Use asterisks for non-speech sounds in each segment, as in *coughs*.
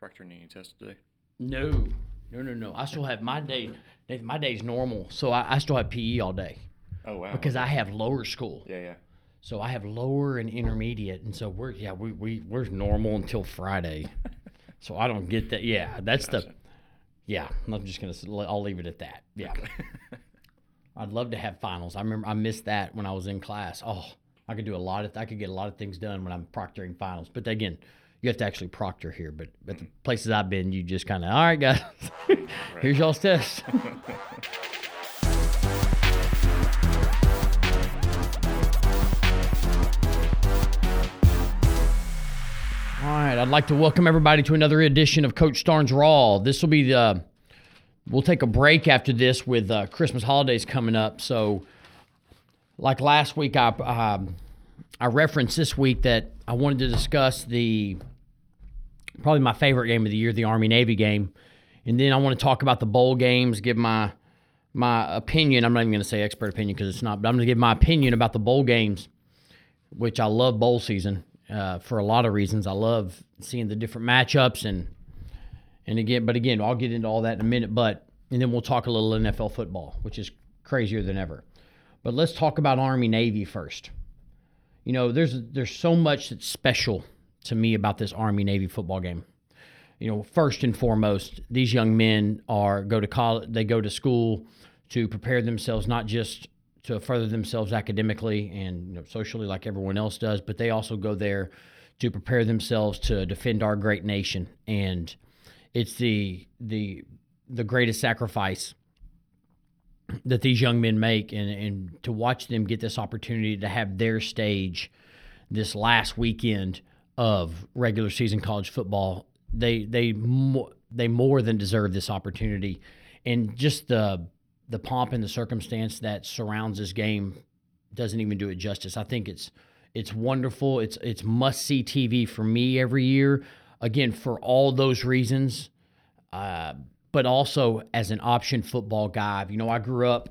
proctoring any tests today? No, no, no, no. I still have my day. My day's normal, so I, I still have PE all day Oh wow. because I have lower school. yeah, yeah. So I have lower and intermediate, and so we're yeah we we we're normal until Friday. *laughs* so I don't get that. Yeah, that's the. Yeah, I'm just gonna. s- I'll leave it at that. Yeah. *laughs* I'd love to have finals. I remember I missed that when I was in class. Oh, I could do a lot of. I could get a lot of things done when I'm proctoring finals. But again, you have to actually proctor here. But at the places I've been, you just kind of all right, guys. *laughs* Here's y'all's test. *laughs* All right, I'd like to welcome everybody to another edition of Coach Starnes Raw. This will be the. We'll take a break after this with uh, Christmas holidays coming up. So, like last week, I um, I referenced this week that I wanted to discuss the probably my favorite game of the year, the Army Navy game, and then I want to talk about the bowl games, give my my opinion. I'm not even going to say expert opinion because it's not, but I'm going to give my opinion about the bowl games which I love bowl season uh, for a lot of reasons. I love seeing the different matchups and and again, but again, I'll get into all that in a minute. But and then we'll talk a little NFL football, which is crazier than ever. But let's talk about Army Navy first. You know, there's there's so much that's special to me about this Army Navy football game. You know, first and foremost, these young men are go to college, they go to school to prepare themselves not just to further themselves academically and you know, socially like everyone else does, but they also go there to prepare themselves to defend our great nation. And it's the the the greatest sacrifice that these young men make and, and to watch them get this opportunity to have their stage this last weekend of regular season college football they they mo- they more than deserve this opportunity. And just the the pomp and the circumstance that surrounds this game doesn't even do it justice. I think it's it's wonderful. It's it's must see tv for me every year. Again for all those reasons uh, but also as an option football guy. You know i grew up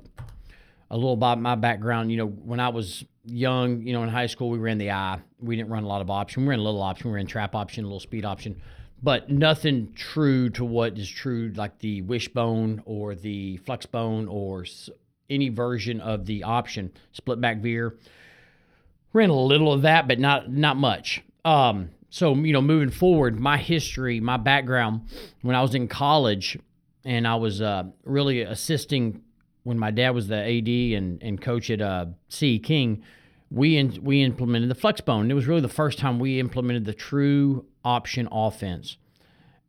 a little about my background. You know, when I was young, you know, in high school, we ran the I. We didn't run a lot of option. We ran a little option. We ran trap option, a little speed option, but nothing true to what is true, like the wishbone or the flex bone or any version of the option split back veer. Ran a little of that, but not not much. Um, so you know, moving forward, my history, my background, when I was in college, and I was uh, really assisting when my dad was the AD and, and coach at uh, C King, we in, we implemented the flex bone. It was really the first time we implemented the true option offense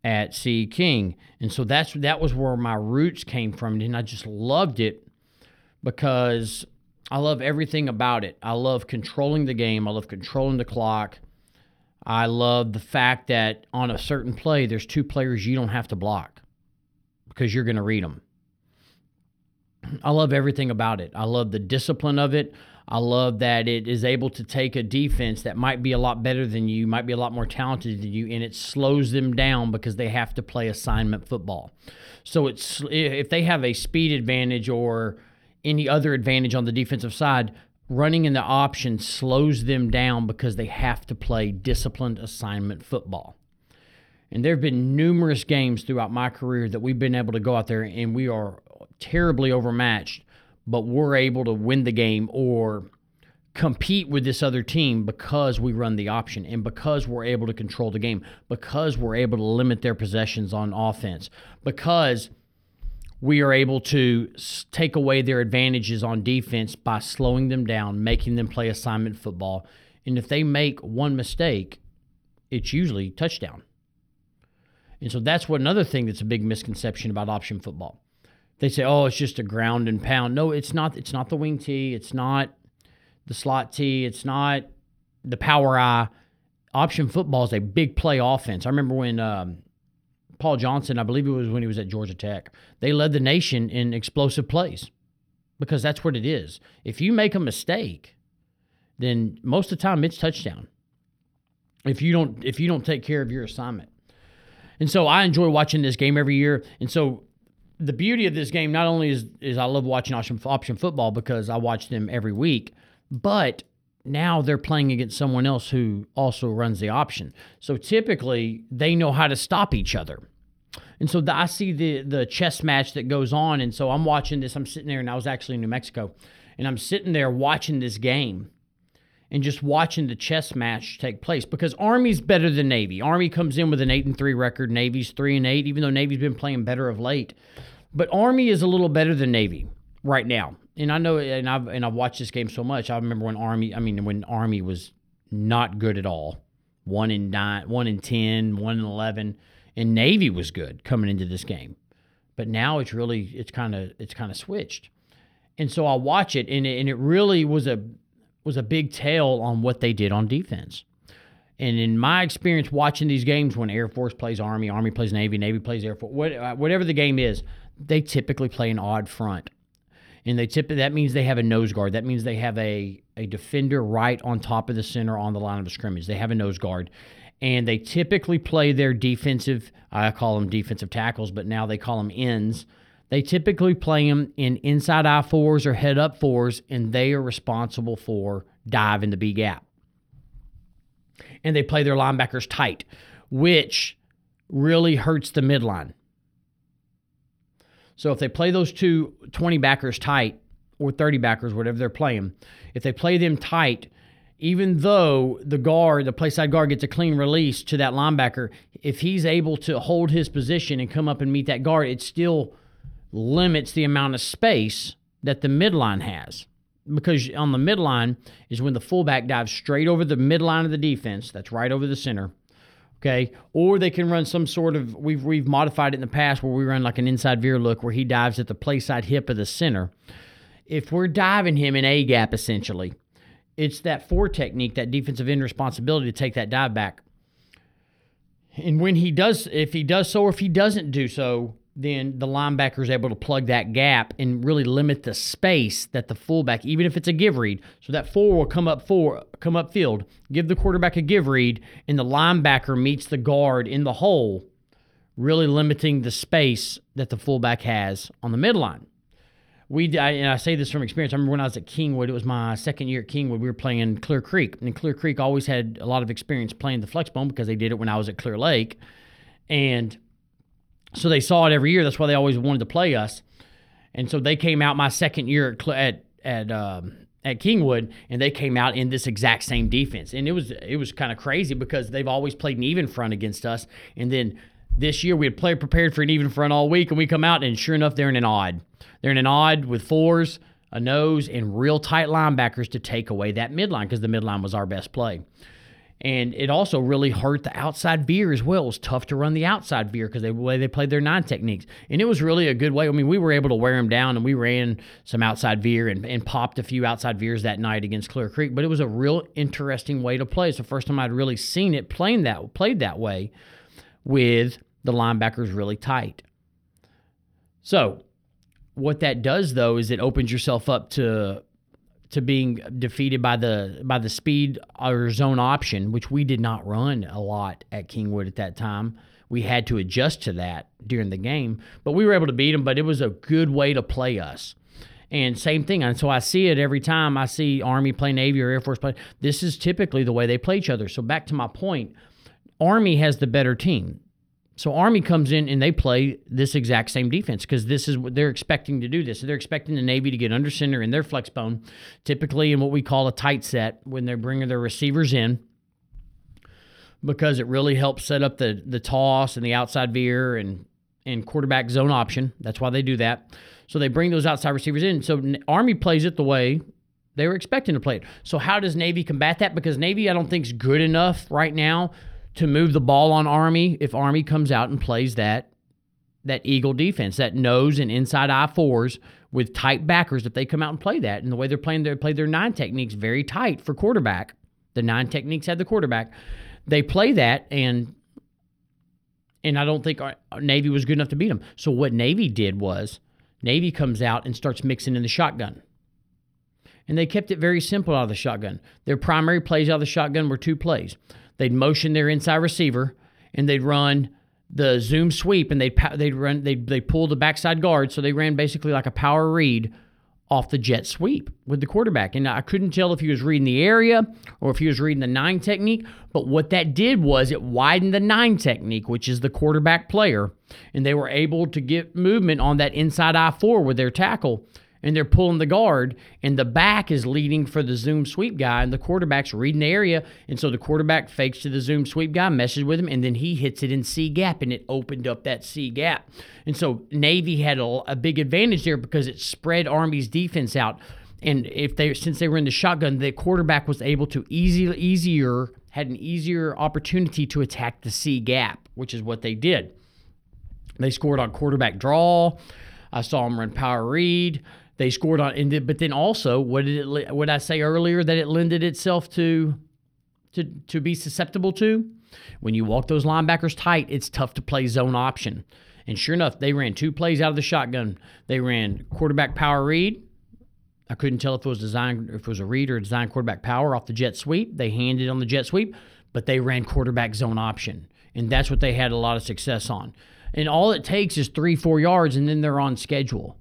at C King, and so that's that was where my roots came from, and I just loved it because I love everything about it. I love controlling the game. I love controlling the clock. I love the fact that on a certain play, there's two players you don't have to block because you're going to read them. I love everything about it. I love the discipline of it. I love that it is able to take a defense that might be a lot better than you, might be a lot more talented than you, and it slows them down because they have to play assignment football. So it's if they have a speed advantage or any other advantage on the defensive side, running in the option slows them down because they have to play disciplined assignment football. And there have been numerous games throughout my career that we've been able to go out there and we are terribly overmatched, but we're able to win the game or compete with this other team because we run the option and because we're able to control the game, because we're able to limit their possessions on offense, because we are able to take away their advantages on defense by slowing them down, making them play assignment football. And if they make one mistake, it's usually touchdown. And so that's what another thing that's a big misconception about option football. They say, "Oh, it's just a ground and pound." No, it's not. It's not the wing tee. It's not the slot tee. It's not the power eye. Option football is a big play offense. I remember when um, Paul Johnson, I believe it was when he was at Georgia Tech, they led the nation in explosive plays because that's what it is. If you make a mistake, then most of the time it's touchdown. If you don't, if you don't take care of your assignment. And so I enjoy watching this game every year. And so the beauty of this game not only is is I love watching option, option football because I watch them every week, but now they're playing against someone else who also runs the option. So typically they know how to stop each other. And so the, I see the the chess match that goes on, and so I'm watching this. I'm sitting there, and I was actually in New Mexico, and I'm sitting there watching this game, and just watching the chess match take place because Army's better than Navy. Army comes in with an eight and three record. Navy's three and eight, even though Navy's been playing better of late. But Army is a little better than Navy right now. And I know, and I've and I've watched this game so much. I remember when Army. I mean, when Army was not good at all. One in nine, one in ten, one in eleven and Navy was good coming into this game. But now it's really it's kind of it's kind of switched. And so I watch it and it, and it really was a was a big tell on what they did on defense. And in my experience watching these games when Air Force plays Army, Army plays Navy, Navy plays Air Force, what, uh, whatever the game is, they typically play an odd front. And they tip that means they have a nose guard. That means they have a, a defender right on top of the center on the line of the scrimmage. They have a nose guard and they typically play their defensive, I call them defensive tackles, but now they call them ends. They typically play them in inside I fours or head up fours, and they are responsible for dive in the B gap. And they play their linebackers tight, which really hurts the midline. So if they play those two 20 backers tight or 30 backers, whatever they're playing, if they play them tight, even though the guard, the play side guard, gets a clean release to that linebacker, if he's able to hold his position and come up and meet that guard, it's still limits the amount of space that the midline has. Because on the midline is when the fullback dives straight over the midline of the defense, that's right over the center. Okay. Or they can run some sort of we've we've modified it in the past where we run like an inside veer look where he dives at the play side hip of the center. If we're diving him in A gap essentially, it's that four technique, that defensive end responsibility to take that dive back. And when he does, if he does so or if he doesn't do so, then the linebacker is able to plug that gap and really limit the space that the fullback, even if it's a give read, so that four will come up four, come up field, give the quarterback a give read, and the linebacker meets the guard in the hole, really limiting the space that the fullback has on the midline we I, and I say this from experience. I remember when I was at Kingwood, it was my second year at Kingwood. We were playing in Clear Creek, and Clear Creek always had a lot of experience playing the flexbone because they did it when I was at Clear Lake, and so they saw it every year. That's why they always wanted to play us, and so they came out my second year at at at, um, at Kingwood, and they came out in this exact same defense, and it was it was kind of crazy because they've always played an even front against us, and then this year we had played prepared for an even front all week, and we come out and sure enough they're in an odd. They're in an odd with fours, a nose, and real tight linebackers to take away that midline because the midline was our best play. And it also really hurt the outside veer as well. It was tough to run the outside veer because the way they played their nine techniques. And it was really a good way. I mean, we were able to wear them down and we ran some outside veer and, and popped a few outside veers that night against Clear Creek. But it was a real interesting way to play. It's the first time I'd really seen it playing that played that way with the linebackers really tight. So what that does though is it opens yourself up to to being defeated by the by the speed or zone option, which we did not run a lot at Kingwood at that time. We had to adjust to that during the game, but we were able to beat them. But it was a good way to play us. And same thing. And so I see it every time I see Army play Navy or Air Force play. This is typically the way they play each other. So back to my point, Army has the better team. So Army comes in and they play this exact same defense because this is what they're expecting to do. This they're expecting the Navy to get under center in their flex bone, typically in what we call a tight set when they're bringing their receivers in, because it really helps set up the the toss and the outside veer and and quarterback zone option. That's why they do that. So they bring those outside receivers in. So Army plays it the way they were expecting to play it. So how does Navy combat that? Because Navy, I don't think, is good enough right now to move the ball on Army if Army comes out and plays that that Eagle defense, that nose and inside I fours with tight backers. If they come out and play that, and the way they're playing, they play their nine techniques very tight for quarterback. The nine techniques had the quarterback. They play that, and and I don't think our Navy was good enough to beat them. So what Navy did was Navy comes out and starts mixing in the shotgun. And they kept it very simple out of the shotgun. Their primary plays out of the shotgun were two plays. They'd motion their inside receiver and they'd run the zoom sweep and they'd they'd run they they pull the backside guard so they ran basically like a power read off the jet sweep with the quarterback. And I couldn't tell if he was reading the area or if he was reading the nine technique. But what that did was it widened the nine technique, which is the quarterback player. And they were able to get movement on that inside I 4 with their tackle and they're pulling the guard, and the back is leading for the zoom sweep guy, and the quarterback's reading the area, and so the quarterback fakes to the zoom sweep guy, messes with him, and then he hits it in C gap, and it opened up that C gap, and so Navy had a, a big advantage there because it spread Army's defense out, and if they since they were in the shotgun, the quarterback was able to easy easier had an easier opportunity to attack the C gap, which is what they did. They scored on quarterback draw. I saw them run power read. They scored on, and but then also, what did it? What I say earlier that it lended itself to, to to be susceptible to? When you walk those linebackers tight, it's tough to play zone option. And sure enough, they ran two plays out of the shotgun. They ran quarterback power read. I couldn't tell if it was design if it was a read or a quarterback power off the jet sweep. They handed on the jet sweep, but they ran quarterback zone option, and that's what they had a lot of success on. And all it takes is three, four yards, and then they're on schedule.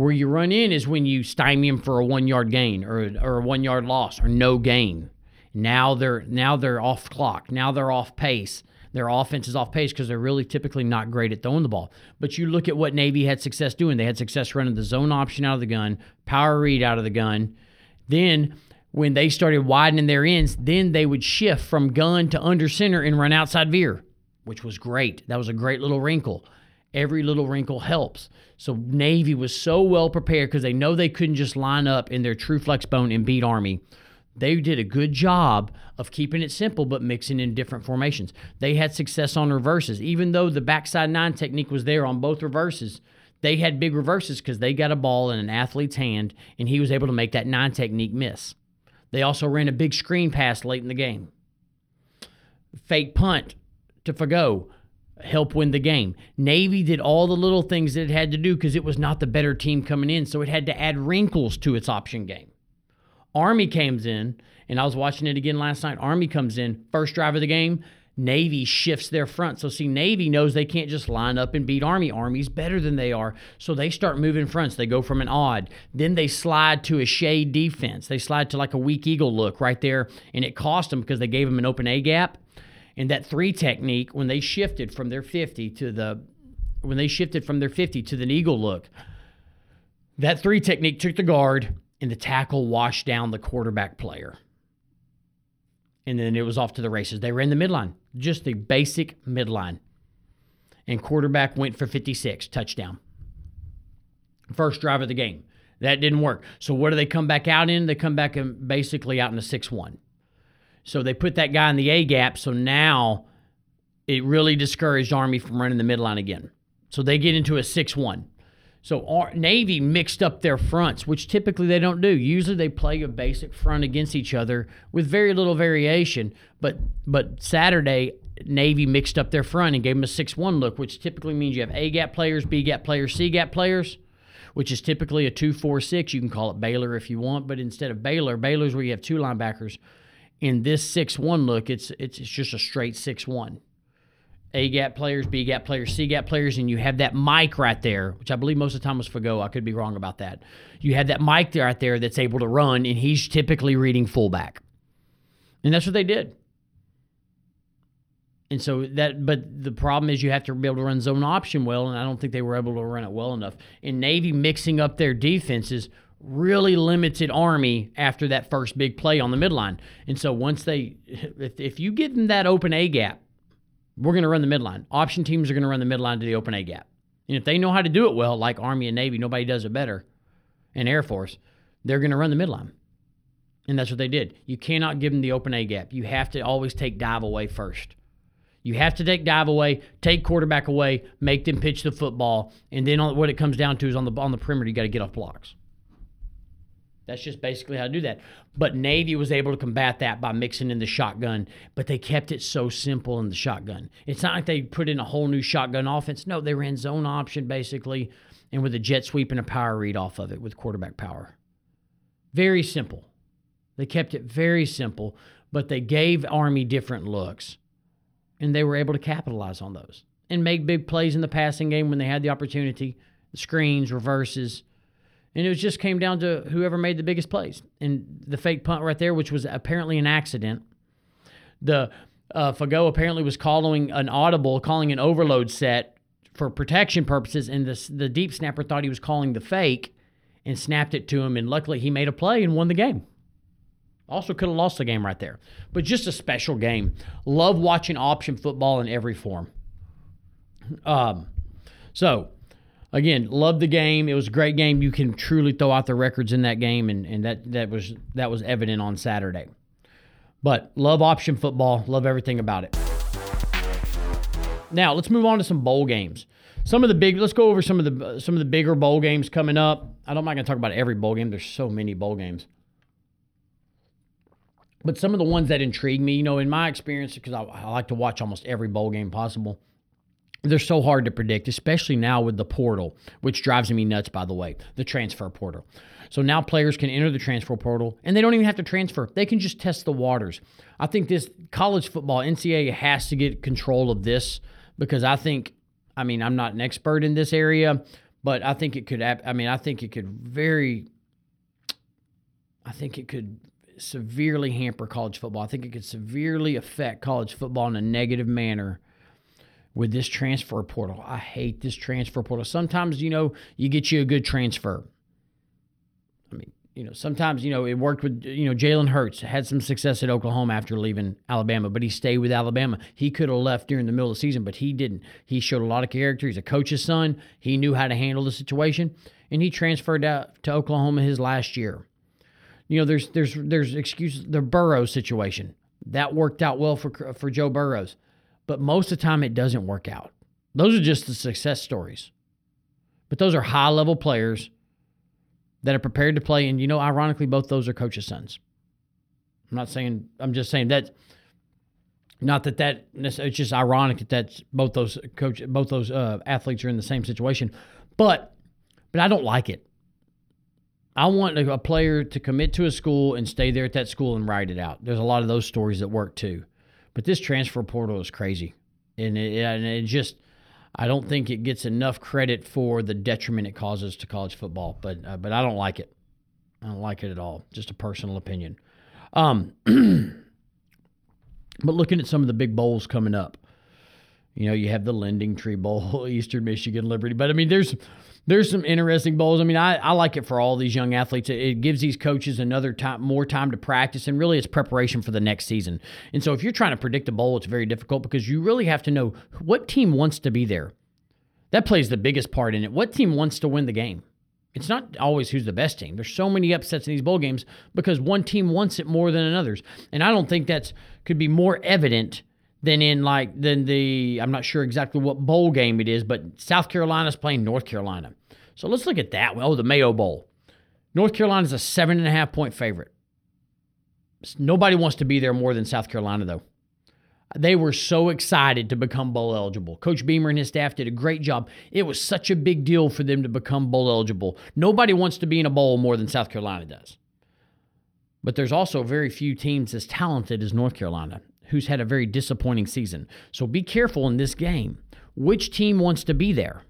Where you run in is when you stymie them for a one yard gain or, or a one yard loss or no gain. Now they're now they're off clock. Now they're off pace. Their offense is off pace because they're really typically not great at throwing the ball. But you look at what Navy had success doing. They had success running the zone option out of the gun, power read out of the gun. Then when they started widening their ends, then they would shift from gun to under center and run outside veer, which was great. That was a great little wrinkle. Every little wrinkle helps. So Navy was so well prepared because they know they couldn't just line up in their true flex bone and beat Army. They did a good job of keeping it simple but mixing in different formations. They had success on reverses. Even though the backside nine technique was there on both reverses, they had big reverses because they got a ball in an athlete's hand and he was able to make that nine technique miss. They also ran a big screen pass late in the game. Fake punt to Fagot help win the game. Navy did all the little things that it had to do because it was not the better team coming in, so it had to add wrinkles to its option game. Army comes in, and I was watching it again last night. Army comes in, first drive of the game. Navy shifts their front. So, see, Navy knows they can't just line up and beat Army. Army's better than they are. So, they start moving fronts. They go from an odd. Then they slide to a shade defense. They slide to like a weak eagle look right there. And it cost them because they gave them an open A gap. And that three technique, when they shifted from their 50 to the when they shifted from their 50 to the eagle look, that three technique took the guard and the tackle washed down the quarterback player. And then it was off to the races. They ran the midline, just the basic midline. And quarterback went for 56, touchdown. First drive of the game. That didn't work. So what do they come back out in? They come back and basically out in a 6 1. So they put that guy in the A gap. So now it really discouraged Army from running the midline again. So they get into a 6 1. So our, Navy mixed up their fronts, which typically they don't do. Usually they play a basic front against each other with very little variation. But but Saturday Navy mixed up their front and gave them a 6-1 look, which typically means you have A gap players, B gap players, C gap players, which is typically a 2-4-6. You can call it Baylor if you want, but instead of Baylor, Baylor's where you have two linebackers in this six one look, it's it's it's just a straight six one. A gap players, B gap players, C gap players, and you have that Mike right there, which I believe most of the time was Fagot. I could be wrong about that. You have that Mike right there that's able to run, and he's typically reading fullback. And that's what they did. And so that, but the problem is you have to be able to run zone option well, and I don't think they were able to run it well enough. And Navy mixing up their defenses really limited Army after that first big play on the midline. And so once they, if, if you give them that open A gap, we're going to run the midline. Option teams are going to run the midline to the open A gap. And if they know how to do it well, like Army and Navy, nobody does it better, and Air Force, they're going to run the midline. And that's what they did. You cannot give them the open A gap. You have to always take dive away first. You have to take dive away, take quarterback away, make them pitch the football, and then what it comes down to is on the on the perimeter, you got to get off blocks. That's just basically how to do that. But Navy was able to combat that by mixing in the shotgun, but they kept it so simple in the shotgun. It's not like they put in a whole new shotgun offense. No, they ran zone option basically and with a jet sweep and a power read off of it with quarterback power. Very simple. They kept it very simple, but they gave Army different looks. And they were able to capitalize on those and make big plays in the passing game when they had the opportunity. Screens, reverses, And it just came down to whoever made the biggest plays. And the fake punt right there, which was apparently an accident. The uh, Fagot apparently was calling an audible, calling an overload set for protection purposes, and the, the deep snapper thought he was calling the fake and snapped it to him. And luckily, he made a play and won the game. Also, could have lost the game right there. But just a special game. Love watching option football in every form. Um, so, again, love the game. It was a great game. You can truly throw out the records in that game, and, and that, that was that was evident on Saturday. But love option football. Love everything about it. Now let's move on to some bowl games. Some of the big. Let's go over some of the some of the bigger bowl games coming up. I'm not going to talk about every bowl game. There's so many bowl games. But some of the ones that intrigue me, you know, in my experience, because I, I like to watch almost every bowl game possible, they're so hard to predict, especially now with the portal, which drives me nuts, by the way, the transfer portal. So now players can enter the transfer portal and they don't even have to transfer. They can just test the waters. I think this college football, NCAA has to get control of this because I think, I mean, I'm not an expert in this area, but I think it could, I mean, I think it could very, I think it could severely hamper college football. I think it could severely affect college football in a negative manner with this transfer portal. I hate this transfer portal. Sometimes, you know, you get you a good transfer. I mean, you know, sometimes, you know, it worked with, you know, Jalen Hurts had some success at Oklahoma after leaving Alabama, but he stayed with Alabama. He could have left during the middle of the season, but he didn't. He showed a lot of character. He's a coach's son. He knew how to handle the situation, and he transferred out to Oklahoma his last year. You know, there's there's there's excuses. The Burrow situation that worked out well for for Joe Burrows, but most of the time it doesn't work out. Those are just the success stories, but those are high level players that are prepared to play. And you know, ironically, both those are coaches' sons. I'm not saying. I'm just saying that. Not that that it's just ironic that that's both those coach both those uh, athletes are in the same situation, but but I don't like it. I want a player to commit to a school and stay there at that school and ride it out. There's a lot of those stories that work too, but this transfer portal is crazy, and it, and it just I don't think it gets enough credit for the detriment it causes to college football. But uh, but I don't like it. I don't like it at all. Just a personal opinion. Um, *clears throat* but looking at some of the big bowls coming up, you know, you have the Lending Tree Bowl, *laughs* Eastern Michigan Liberty. But I mean, there's there's some interesting bowls. I mean, I, I like it for all these young athletes. It, it, gives these coaches another time, more time to practice, and really it's preparation for the next season. And so, if you're trying to predict a bowl, it's very difficult because you really have to know what team wants to be there. That plays the biggest part in it. What team wants to win the game? It's not always who's the best team. There's so many upsets in these bowl games because one team wants it more than another's, and I don't think that's could be more evident than in like than the I'm not sure exactly what bowl game it is, but South Carolina's playing North Carolina. So let's look at that. Oh, the Mayo Bowl. North Carolina's a seven and a half point favorite. Nobody wants to be there more than South Carolina, though. They were so excited to become bowl eligible. Coach Beamer and his staff did a great job. It was such a big deal for them to become bowl eligible. Nobody wants to be in a bowl more than South Carolina does. But there's also very few teams as talented as North Carolina who's had a very disappointing season. So be careful in this game. Which team wants to be there?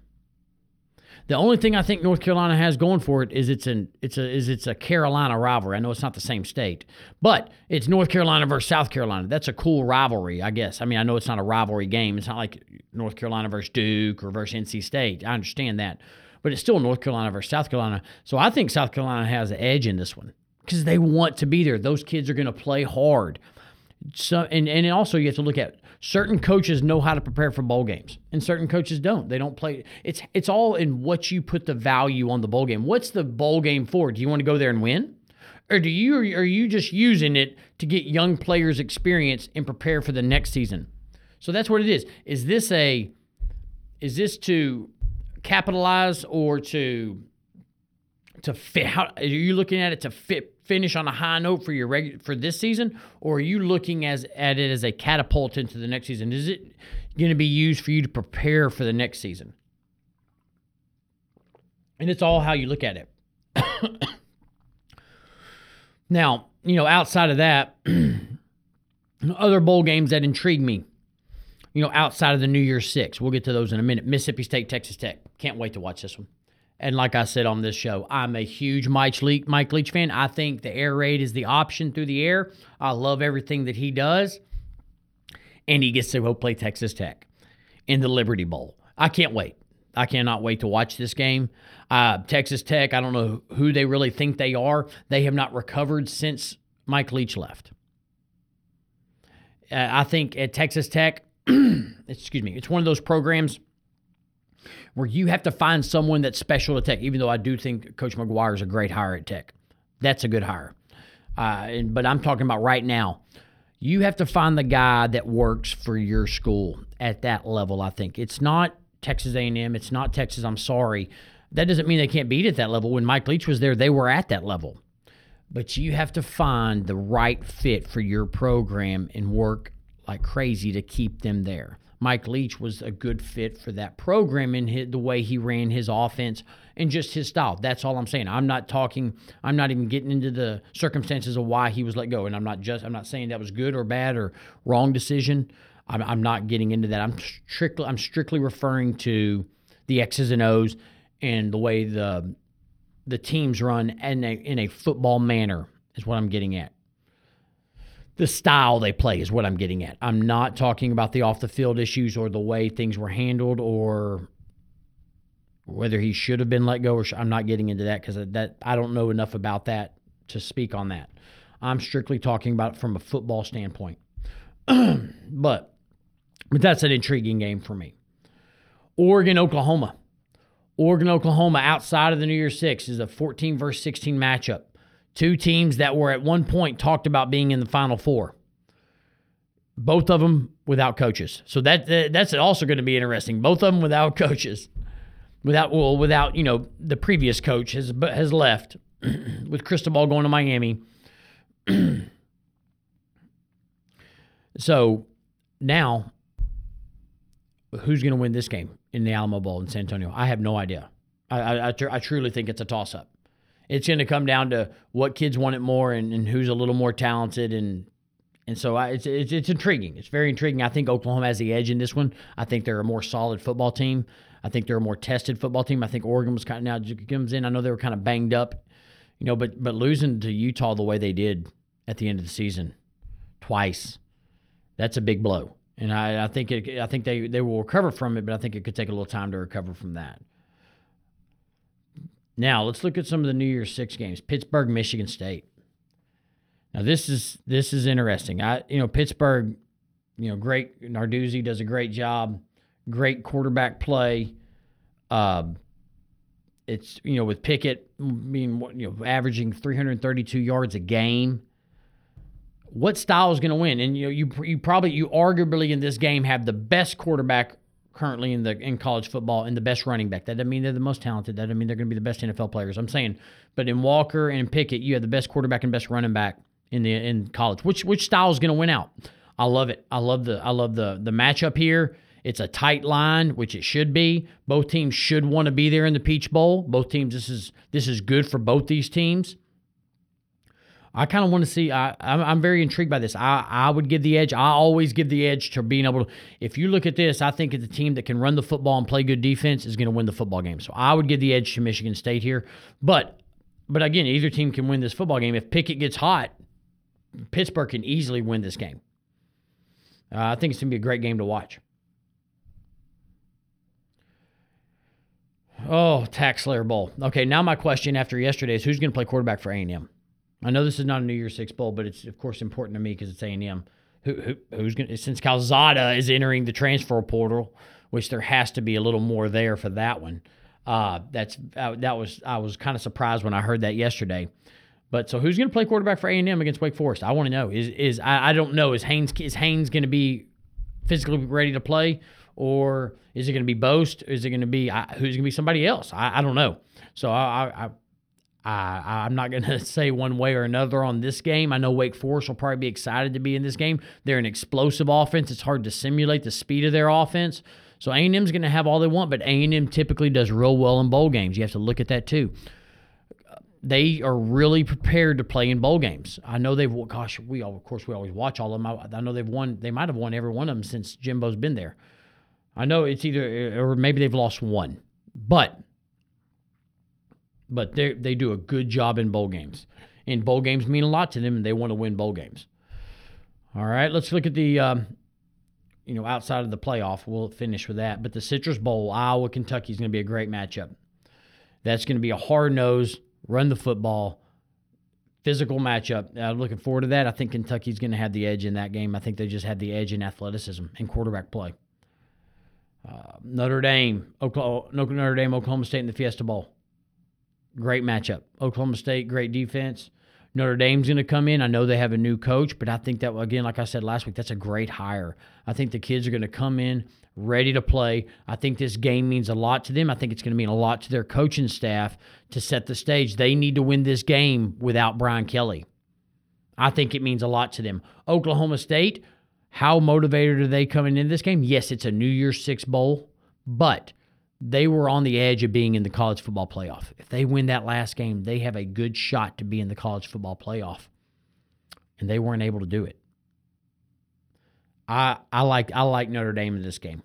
The only thing I think North Carolina has going for it is it's an it's a is it's a Carolina rivalry. I know it's not the same state, but it's North Carolina versus South Carolina. That's a cool rivalry, I guess. I mean, I know it's not a rivalry game. It's not like North Carolina versus Duke or versus NC State. I understand that, but it's still North Carolina versus South Carolina. So I think South Carolina has an edge in this one because they want to be there. Those kids are going to play hard. So and and also you have to look at certain coaches know how to prepare for bowl games and certain coaches don't. They don't play it's it's all in what you put the value on the bowl game. What's the bowl game for? Do you want to go there and win? Or do you are you just using it to get young players experience and prepare for the next season? So that's what it is. Is this a is this to capitalize or to to fit how are you looking at it to fit finish on a high note for your reg, for this season, or are you looking as at it as a catapult into the next season? Is it going to be used for you to prepare for the next season? And it's all how you look at it. *coughs* now, you know, outside of that, *clears throat* other bowl games that intrigue me, you know, outside of the New Year's Six, we'll get to those in a minute. Mississippi State, Texas Tech. Can't wait to watch this one. And like I said on this show, I'm a huge Mike Leach, Mike Leach fan. I think the air raid is the option through the air. I love everything that he does. And he gets to go play Texas Tech in the Liberty Bowl. I can't wait. I cannot wait to watch this game. Uh, Texas Tech, I don't know who they really think they are. They have not recovered since Mike Leach left. Uh, I think at Texas Tech, *clears throat* excuse me, it's one of those programs where you have to find someone that's special to Tech, even though I do think Coach McGuire is a great hire at Tech. That's a good hire. Uh, and, but I'm talking about right now. You have to find the guy that works for your school at that level. I think it's not Texas A&M. It's not Texas. I'm sorry. That doesn't mean they can't beat at that level. When Mike Leach was there, they were at that level. But you have to find the right fit for your program and work like crazy to keep them there. Mike Leach was a good fit for that program in his, the way he ran his offense and just his style. That's all I'm saying. I'm not talking. I'm not even getting into the circumstances of why he was let go, and I'm not just. I'm not saying that was good or bad or wrong decision. I'm, I'm not getting into that. I'm strictly. I'm strictly referring to the X's and O's and the way the the teams run in a, in a football manner is what I'm getting at the style they play is what I'm getting at. I'm not talking about the off the field issues or the way things were handled or whether he should have been let go or sh- I'm not getting into that because that I don't know enough about that to speak on that. I'm strictly talking about it from a football standpoint. *clears throat* but but that's an intriguing game for me. Oregon, Oklahoma. Oregon, Oklahoma outside of the New Year's Six is a 14 versus 16 matchup. Two teams that were at one point talked about being in the Final Four. Both of them without coaches. So that, that's also going to be interesting. Both of them without *laughs* coaches. Without well, without you know the previous coach has has left *clears throat* with Cristobal going to Miami. *clears throat* so now, who's going to win this game in the Alamo Bowl in San Antonio? I have no idea. I, I, I, tr- I truly think it's a toss up it's going to come down to what kids want it more and, and who's a little more talented and and so I, it's, it's it's intriguing. It's very intriguing. I think Oklahoma has the edge in this one. I think they're a more solid football team. I think they're a more tested football team. I think Oregon was kind of now comes in. I know they were kind of banged up, you know, but but losing to Utah the way they did at the end of the season, twice, that's a big blow. And I, I think it, I think they they will recover from it, but I think it could take a little time to recover from that. Now let's look at some of the New Year's Six games. Pittsburgh, Michigan State. Now this is this is interesting. I you know Pittsburgh, you know great Narduzzi does a great job, great quarterback play. Uh, it's you know with Pickett being you know averaging 332 yards a game. What style is going to win? And you know you you probably you arguably in this game have the best quarterback currently in the in college football and the best running back. That doesn't mean they're the most talented. That doesn't mean they're going to be the best NFL players. I'm saying, but in Walker and Pickett, you have the best quarterback and best running back in the in college. Which which style is going to win out? I love it. I love the I love the the matchup here. It's a tight line, which it should be. Both teams should want to be there in the Peach Bowl. Both teams. This is this is good for both these teams. I kind of want to see. I, I'm, I'm very intrigued by this. I, I would give the edge. I always give the edge to being able to. If you look at this, I think the team that can run the football and play good defense is going to win the football game. So I would give the edge to Michigan State here. But but again, either team can win this football game. If Pickett gets hot, Pittsburgh can easily win this game. Uh, I think it's going to be a great game to watch. Oh, TaxSlayer Bowl. Okay, now my question after yesterday is who's going to play quarterback for A&M? I know this is not a New Year's Six bowl, but it's of course important to me because it's A and M. Who, who, who's going since Calzada is entering the transfer portal, which there has to be a little more there for that one. Uh, that's uh, that was I was kind of surprised when I heard that yesterday. But so who's going to play quarterback for A and M against Wake Forest? I want to know. Is is I, I don't know. Is Haynes is Haynes going to be physically ready to play, or is it going to be Boast? Is it going to be uh, who's going to be somebody else? I, I don't know. So I, I I'm not going *laughs* to say one way or another on this game. I know Wake Forest will probably be excited to be in this game. They're an explosive offense. It's hard to simulate the speed of their offense. So A&M's going to have all they want, but A&M typically does real well in bowl games. You have to look at that too. They are really prepared to play in bowl games. I know they've. Gosh, we all, of course we always watch all of them. I, I know they've won. They might have won every one of them since Jimbo's been there. I know it's either or maybe they've lost one, but but they they do a good job in bowl games. And bowl games mean a lot to them, and they want to win bowl games. All right, let's look at the um, you know outside of the playoff. We'll finish with that. But the Citrus Bowl, Iowa, Kentucky is going to be a great matchup. That's going to be a hard nose, run the football, physical matchup. I'm looking forward to that. I think Kentucky's going to have the edge in that game. I think they just had the edge in athleticism and quarterback play. Uh, Notre Dame, Oklahoma, Notre Dame, Oklahoma State in the Fiesta Bowl. Great matchup. Oklahoma State, great defense. Notre Dame's going to come in. I know they have a new coach, but I think that, again, like I said last week, that's a great hire. I think the kids are going to come in ready to play. I think this game means a lot to them. I think it's going to mean a lot to their coaching staff to set the stage. They need to win this game without Brian Kelly. I think it means a lot to them. Oklahoma State, how motivated are they coming into this game? Yes, it's a New Year's Six Bowl, but they were on the edge of being in the college football playoff. If they win that last game, they have a good shot to be in the college football playoff. And they weren't able to do it. I I like I like Notre Dame in this game.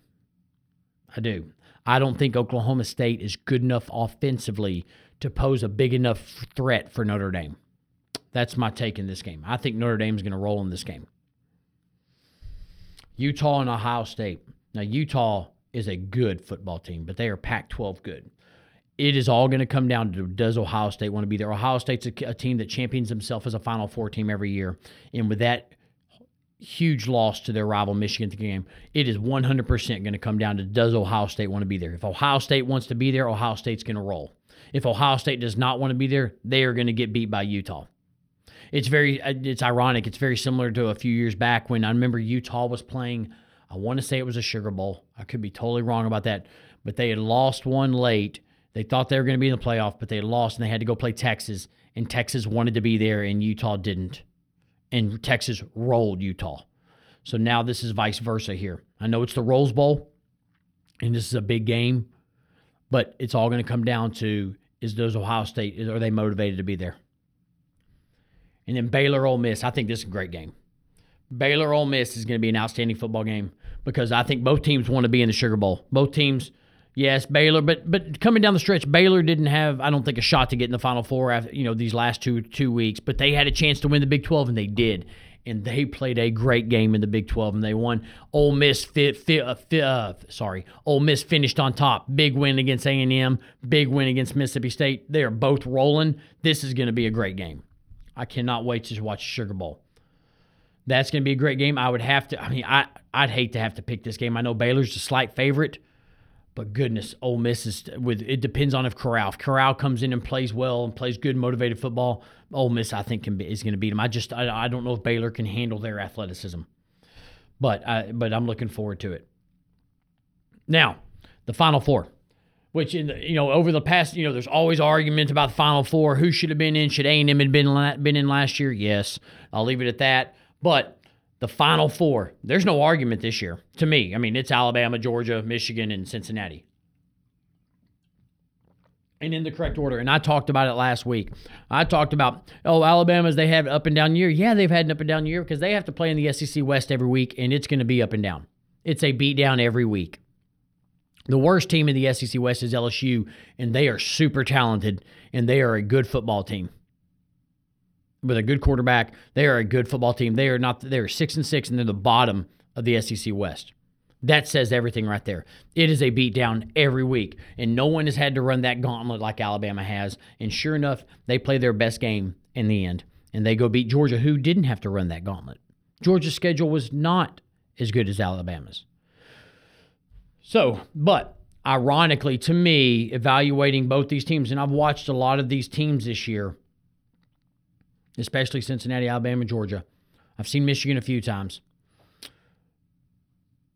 I do. I don't think Oklahoma State is good enough offensively to pose a big enough threat for Notre Dame. That's my take in this game. I think Notre Dame's going to roll in this game. Utah and Ohio State. Now Utah is a good football team, but they are Pac 12 good. It is all going to come down to does Ohio State want to be there? Ohio State's a, a team that champions themselves as a Final Four team every year. And with that huge loss to their rival Michigan game, it is 100% going to come down to does Ohio State want to be there? If Ohio State wants to be there, Ohio State's going to roll. If Ohio State does not want to be there, they are going to get beat by Utah. It's very it's ironic. It's very similar to a few years back when I remember Utah was playing – I want to say it was a Sugar Bowl. I could be totally wrong about that, but they had lost one late. They thought they were going to be in the playoff, but they lost and they had to go play Texas. And Texas wanted to be there, and Utah didn't. And Texas rolled Utah. So now this is vice versa here. I know it's the Rose Bowl, and this is a big game, but it's all going to come down to is those Ohio State are they motivated to be there? And then Baylor Ole Miss. I think this is a great game. Baylor Ole Miss is going to be an outstanding football game because I think both teams want to be in the Sugar Bowl. Both teams, yes, Baylor, but but coming down the stretch, Baylor didn't have I don't think a shot to get in the Final Four after you know these last two two weeks, but they had a chance to win the Big Twelve and they did. And they played a great game in the Big 12, and they won. Ole Miss, fit, uh, uh, sorry, Ole Miss finished on top. Big win against A&M. Big win against Mississippi State. They are both rolling. This is going to be a great game. I cannot wait to watch Sugar Bowl. That's going to be a great game. I would have to. I mean, I I'd hate to have to pick this game. I know Baylor's a slight favorite, but goodness, Ole Miss is with. It depends on if Corral. If Corral comes in and plays well and plays good, motivated football, Ole Miss I think can be, is going to beat them. I just I, I don't know if Baylor can handle their athleticism, but I but I'm looking forward to it. Now, the Final Four which in the, you know over the past you know there's always arguments about the final four who should have been in should a&m had been been in last year yes i'll leave it at that but the final four, there's no argument this year to me. I mean, it's Alabama, Georgia, Michigan, and Cincinnati. And in the correct order. And I talked about it last week. I talked about, oh, Alabama's, they have up and down year. Yeah, they've had an up and down year because they have to play in the SEC West every week, and it's going to be up and down. It's a beat down every week. The worst team in the SEC West is LSU, and they are super talented, and they are a good football team with a good quarterback. They are a good football team. They are not. They are six and six, and they're the bottom of the SEC West. That says everything right there. It is a beatdown every week, and no one has had to run that gauntlet like Alabama has. And sure enough, they play their best game in the end, and they go beat Georgia, who didn't have to run that gauntlet. Georgia's schedule was not as good as Alabama's. So, but ironically, to me, evaluating both these teams, and I've watched a lot of these teams this year especially Cincinnati, Alabama, Georgia. I've seen Michigan a few times.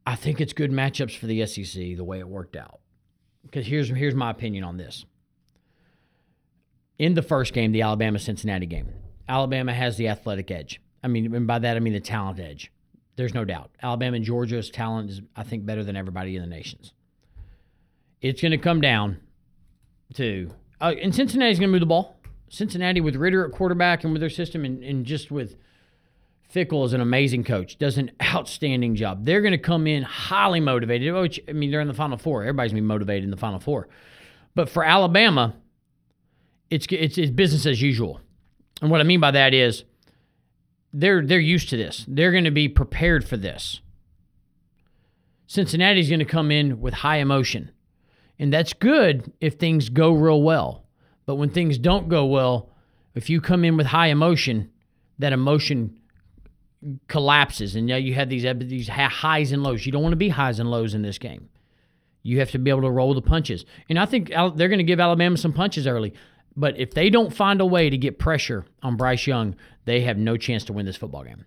I think it's good matchups for the SEC the way it worked out. Because here's here's my opinion on this. In the first game, the Alabama Cincinnati game, Alabama has the athletic edge. I mean, and by that I mean the talent edge. There's no doubt. Alabama and Georgia's talent is, I think, better than everybody in the nations. It's going to come down to, uh, and Cincinnati's going to move the ball. Cincinnati with Ridder at quarterback and with their system and, and just with Fickell is an amazing coach, does an outstanding job. They're going to come in highly motivated, which, I mean, they're in the Final Four. Everybody's going to be motivated in the Final Four. But for Alabama, it's it's, it's business as usual. And what I mean by that is they're they're used to this. They're going to be prepared for this. Cincinnati's going to come in with high emotion. And that's good if things go real well. But when things don't go well, if you come in with high emotion, that emotion collapses and now you have these these highs and lows. You don't want to be highs and lows in this game. You have to be able to roll the punches. And I think they're going to give Alabama some punches early. But if they don't find a way to get pressure on Bryce Young, they have no chance to win this football game.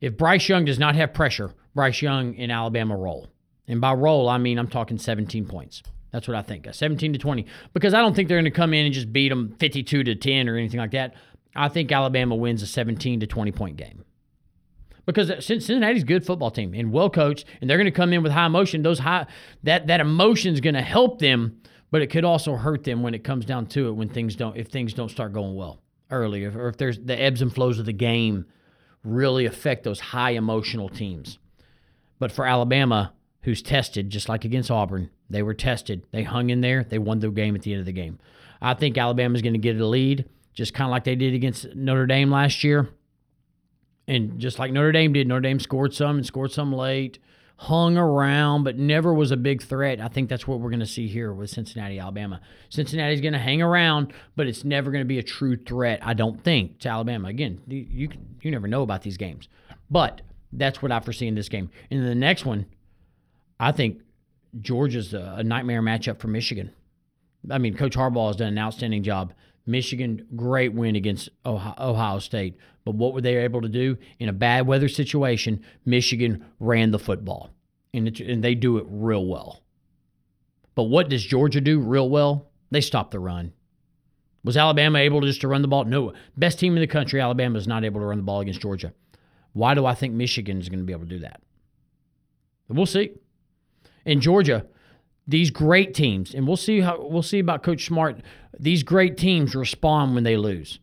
If Bryce Young does not have pressure, Bryce Young in Alabama roll. And by roll, I mean I'm talking 17 points. That's what I think. A 17 to 20. Because I don't think they're going to come in and just beat them 52 to 10 or anything like that. I think Alabama wins a 17 to 20 point game. Because uh, Cincinnati's a good football team and well coached, and they're going to come in with high emotion. Those high that that emotion is going to help them, but it could also hurt them when it comes down to it when things don't if things don't start going well early, or if there's the ebbs and flows of the game really affect those high emotional teams. But for Alabama, who's tested just like against Auburn, they were tested. They hung in there. They won the game at the end of the game. I think Alabama's going to get a lead, just kind of like they did against Notre Dame last year. And just like Notre Dame did, Notre Dame scored some and scored some late, hung around, but never was a big threat. I think that's what we're going to see here with Cincinnati, Alabama. Cincinnati's going to hang around, but it's never going to be a true threat, I don't think, to Alabama. Again, you, you, you never know about these games. But that's what I foresee in this game. And the next one, I think Georgia's a, nightmare matchup for Michigan. I mean, Coach Harbaugh has done an outstanding job. Michigan, great win against Ohio, Ohio, State. But what were they able to do? In a bad weather situation, Michigan ran the football, and, it, and they do it real well. But what does Georgia do real well? They stop the run. Was Alabama able just to run the ball? No. Best team in the country, Alabama is not able to run the ball against Georgia. Why do I think Michigan is going to be able to do that? We'll see in Georgia, these great teams, and we'll see how we'll see about Coach Smart. These great teams respond when they lose.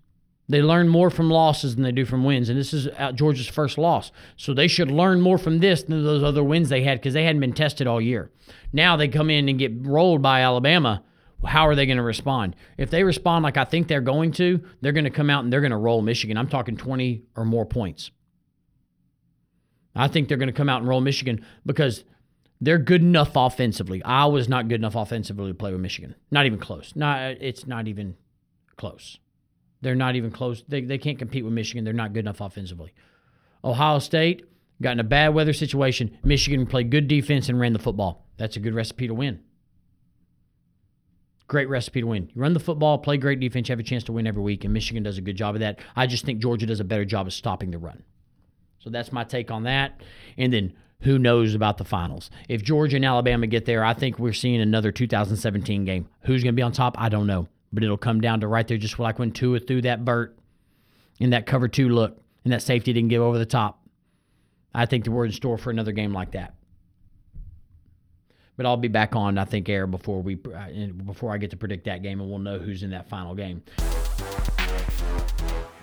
They learn more from losses than they do from wins, and this is uh, Georgia's first loss. So they should learn more from this than those other wins they had because they hadn't been tested all year. Now they come in and get rolled by Alabama. How are they going to respond? If they respond like I think they're going to, they're going to come out and they're going to roll Michigan. I'm talking 20 or more points. I think they're going to come out and roll Michigan because – they're good enough offensively. I was not good enough offensively to play with Michigan. Not even close. Not it's not even close. They're not even close. They, they can't compete with Michigan. They're not good enough offensively. Ohio State got in a bad weather situation. Michigan played good defense and ran the football. That's a good recipe to win. Great recipe to win. You run the football, play great defense, you have a chance to win every week, and Michigan does a good job of that. I just think Georgia does a better job of stopping the run. So that's my take on that. And then who knows about the finals? If Georgia and Alabama get there, I think we're seeing another 2017 game. Who's going to be on top? I don't know. But it'll come down to right there, just like when Tua threw that Burt in that cover two look and that safety didn't give over the top. I think that we're in store for another game like that. But I'll be back on, I think, air before we uh, before I get to predict that game, and we'll know who's in that final game.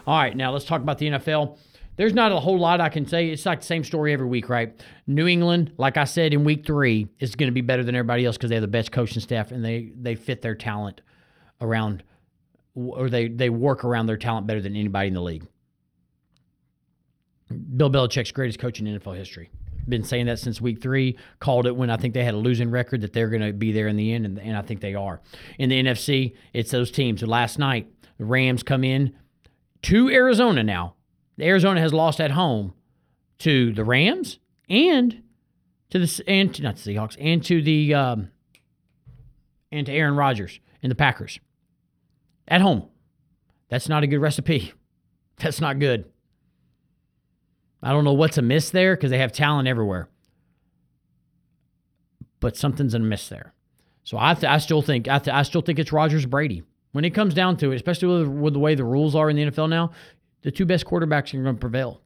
All right, now let's talk about the NFL there's not a whole lot I can say. It's like the same story every week, right? New England, like I said in week three, is going to be better than everybody else because they have the best coaching staff and they they fit their talent around, or they they work around their talent better than anybody in the league. Bill Belichick's greatest coach in NFL history. Been saying that since week three. Called it when I think they had a losing record that they're going to be there in the end, and, and I think they are. In the NFC, it's those teams. Last night, the Rams come in to Arizona now Arizona has lost at home to the Rams and to the and to, not the Seahawks and to the um, and to Aaron Rodgers and the Packers at home. That's not a good recipe. *laughs* That's not good. I don't know what's amiss there because they have talent everywhere, but something's amiss there. So I, th- I still think I, th- I still think it's Rodgers Brady. When it comes down to it, especially with, with the way the rules are in the NFL now, the two best quarterbacks are going to prevail.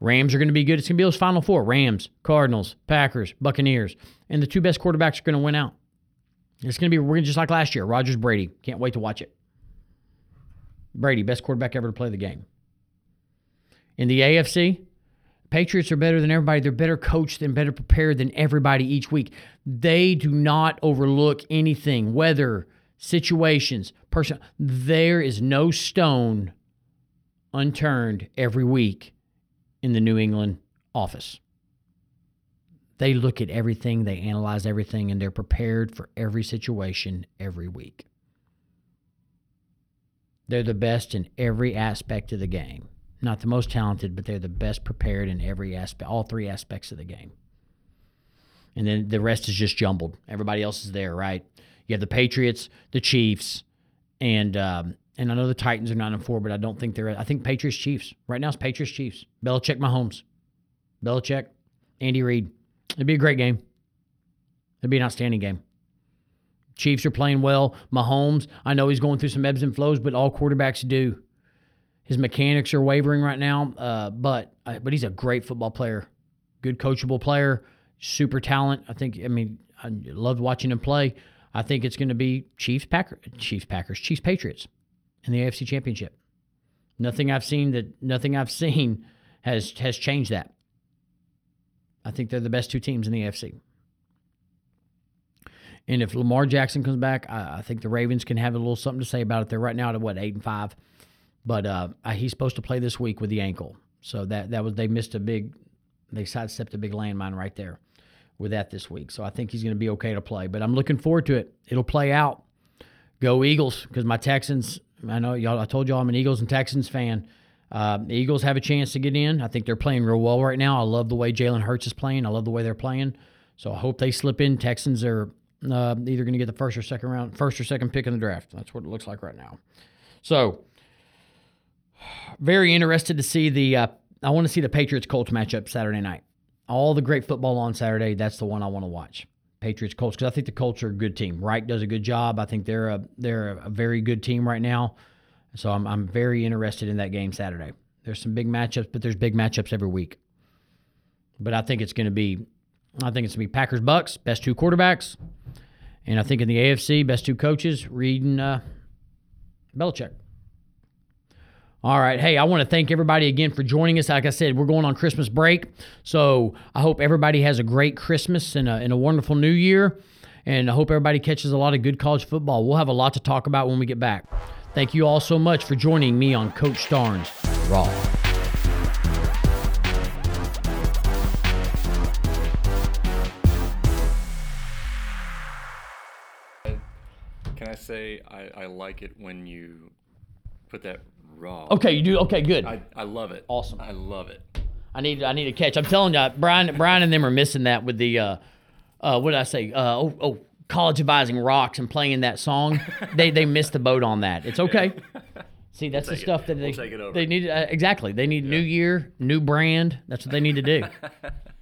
Rams are going to be good. It's going to be those final four Rams, Cardinals, Packers, Buccaneers. And the two best quarterbacks are going to win out. It's going to be we're just like last year. Rodgers, Brady. Can't wait to watch it. Brady, best quarterback ever to play the game. In the AFC, Patriots are better than everybody. They're better coached and better prepared than everybody each week. They do not overlook anything, weather, situations, person. There is no stone unturned every week in the New England office. They look at everything, they analyze everything, and they're prepared for every situation every week. They're the best in every aspect of the game. Not the most talented, but they're the best prepared in every aspect, all three aspects of the game. And then the rest is just jumbled. Everybody else is there, right? You have the Patriots, the Chiefs, and um, and I know the Titans are nine and four, but I don't think they're. I think Patriots Chiefs right now. It's Patriots Chiefs. Belichick Mahomes, Belichick, Andy Reid. It'd be a great game. It'd be an outstanding game. Chiefs are playing well. Mahomes, I know he's going through some ebbs and flows, but all quarterbacks do. His mechanics are wavering right now, uh, but uh, but he's a great football player, good coachable player, super talent. I think. I mean, I loved watching him play. I think it's going to be Chiefs, Packers, Chiefs, Packers, Chiefs, Patriots in the AFC Championship. Nothing I've seen that nothing I've *laughs* seen has has changed that. I think they're the best two teams in the AFC. And if Lamar Jackson comes back, I, I, think the Ravens can have a little something to say about it. They're right now at what eight and five, but uh, he's supposed to play this week with the ankle, so that that was they missed a big, they sidestepped a big landmine right there with that this week. So I think he's going to be okay to play. But I'm looking forward to it. It'll play out. Go Eagles because my Texans. I know y'all. I told y'all I'm an Eagles and Texans fan. Uh, the Eagles have a chance to get in. I think they're playing real well right now. I love the way Jalen Hurts is playing. I love the way they're playing. So I hope they slip in. Texans are uh, either going to get the first or second round, first or second pick in the draft. That's what it looks like right now. So, very interested to see the. Uh, I want to see the Patriots Colts matchup Saturday night. All the great football on Saturday. That's the one I want to watch. Patriots Colts because I think the Colts are a good team. Reich does a good job. I think they're a they're a very good team right now. So I'm I'm very interested in that game Saturday. There's some big matchups, but there's big matchups every week. But I think it's going to be I think it's going to be Packers Bucks, best two quarterbacks. And I think in the AFC, best two coaches, Reid and uh, Belichick. All right. Hey, I want to thank everybody again for joining us. Like I said, we're going on Christmas break. So I hope everybody has a great Christmas and a, and a wonderful new year. And I hope everybody catches a lot of good college football. We'll have a lot to talk about when we get back. Thank you all so much for joining me on Coach Starnes Raw. Can I say I, I like it when you put that raw. Okay, you do. Okay, good. I, I love it. Awesome. I love it. I need I need a catch. I'm telling you, Brian Brian and them are missing that with the uh, uh, what did I say? Uh, oh, oh, college advising rocks and playing that song. *laughs* they they missed the boat on that. It's okay. *laughs* See, that's we'll the stuff it. that they we'll they need. Uh, exactly, they need yeah. new year, new brand. That's what they need to do. *laughs*